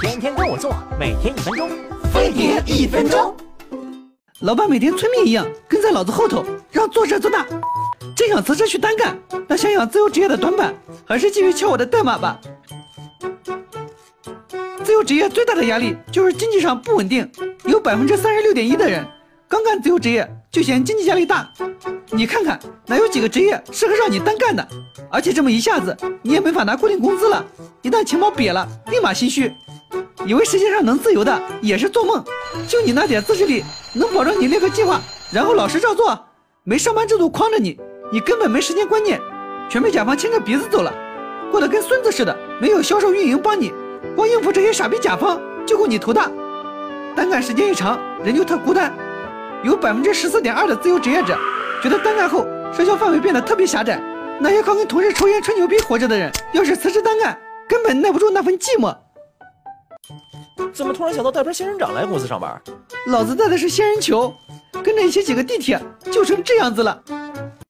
天天跟我做，每天一分钟，飞碟一分钟。老板每天催命一样跟在老子后头，让做这做那。真想辞职去单干，那想想自由职业的短板，还是继续敲我的代码吧。自由职业最大的压力就是经济上不稳定，有百分之三十六点一的人刚干自由职业就嫌经济压力大。你看看哪有几个职业适合让你单干的？而且这么一下子你也没法拿固定工资了，一旦钱包瘪了，立马心虚。以为世界上能自由的也是做梦，就你那点自制力，能保证你列个计划，然后老实照做？没上班制度框着你，你根本没时间观念，全被甲方牵着鼻子走了，过得跟孙子似的。没有销售运营帮你，光应付这些傻逼甲方就够你头大。单干时间一长，人就特孤单。有百分之十四点二的自由职业者觉得单干后社交范围变得特别狭窄。那些靠跟同事抽烟吹牛逼活着的人，要是辞职单干，根本耐不住那份寂寞。怎么突然想到带盆仙人掌来公司上班？老子带的是仙人球，跟着一起挤个地铁就成这样子了。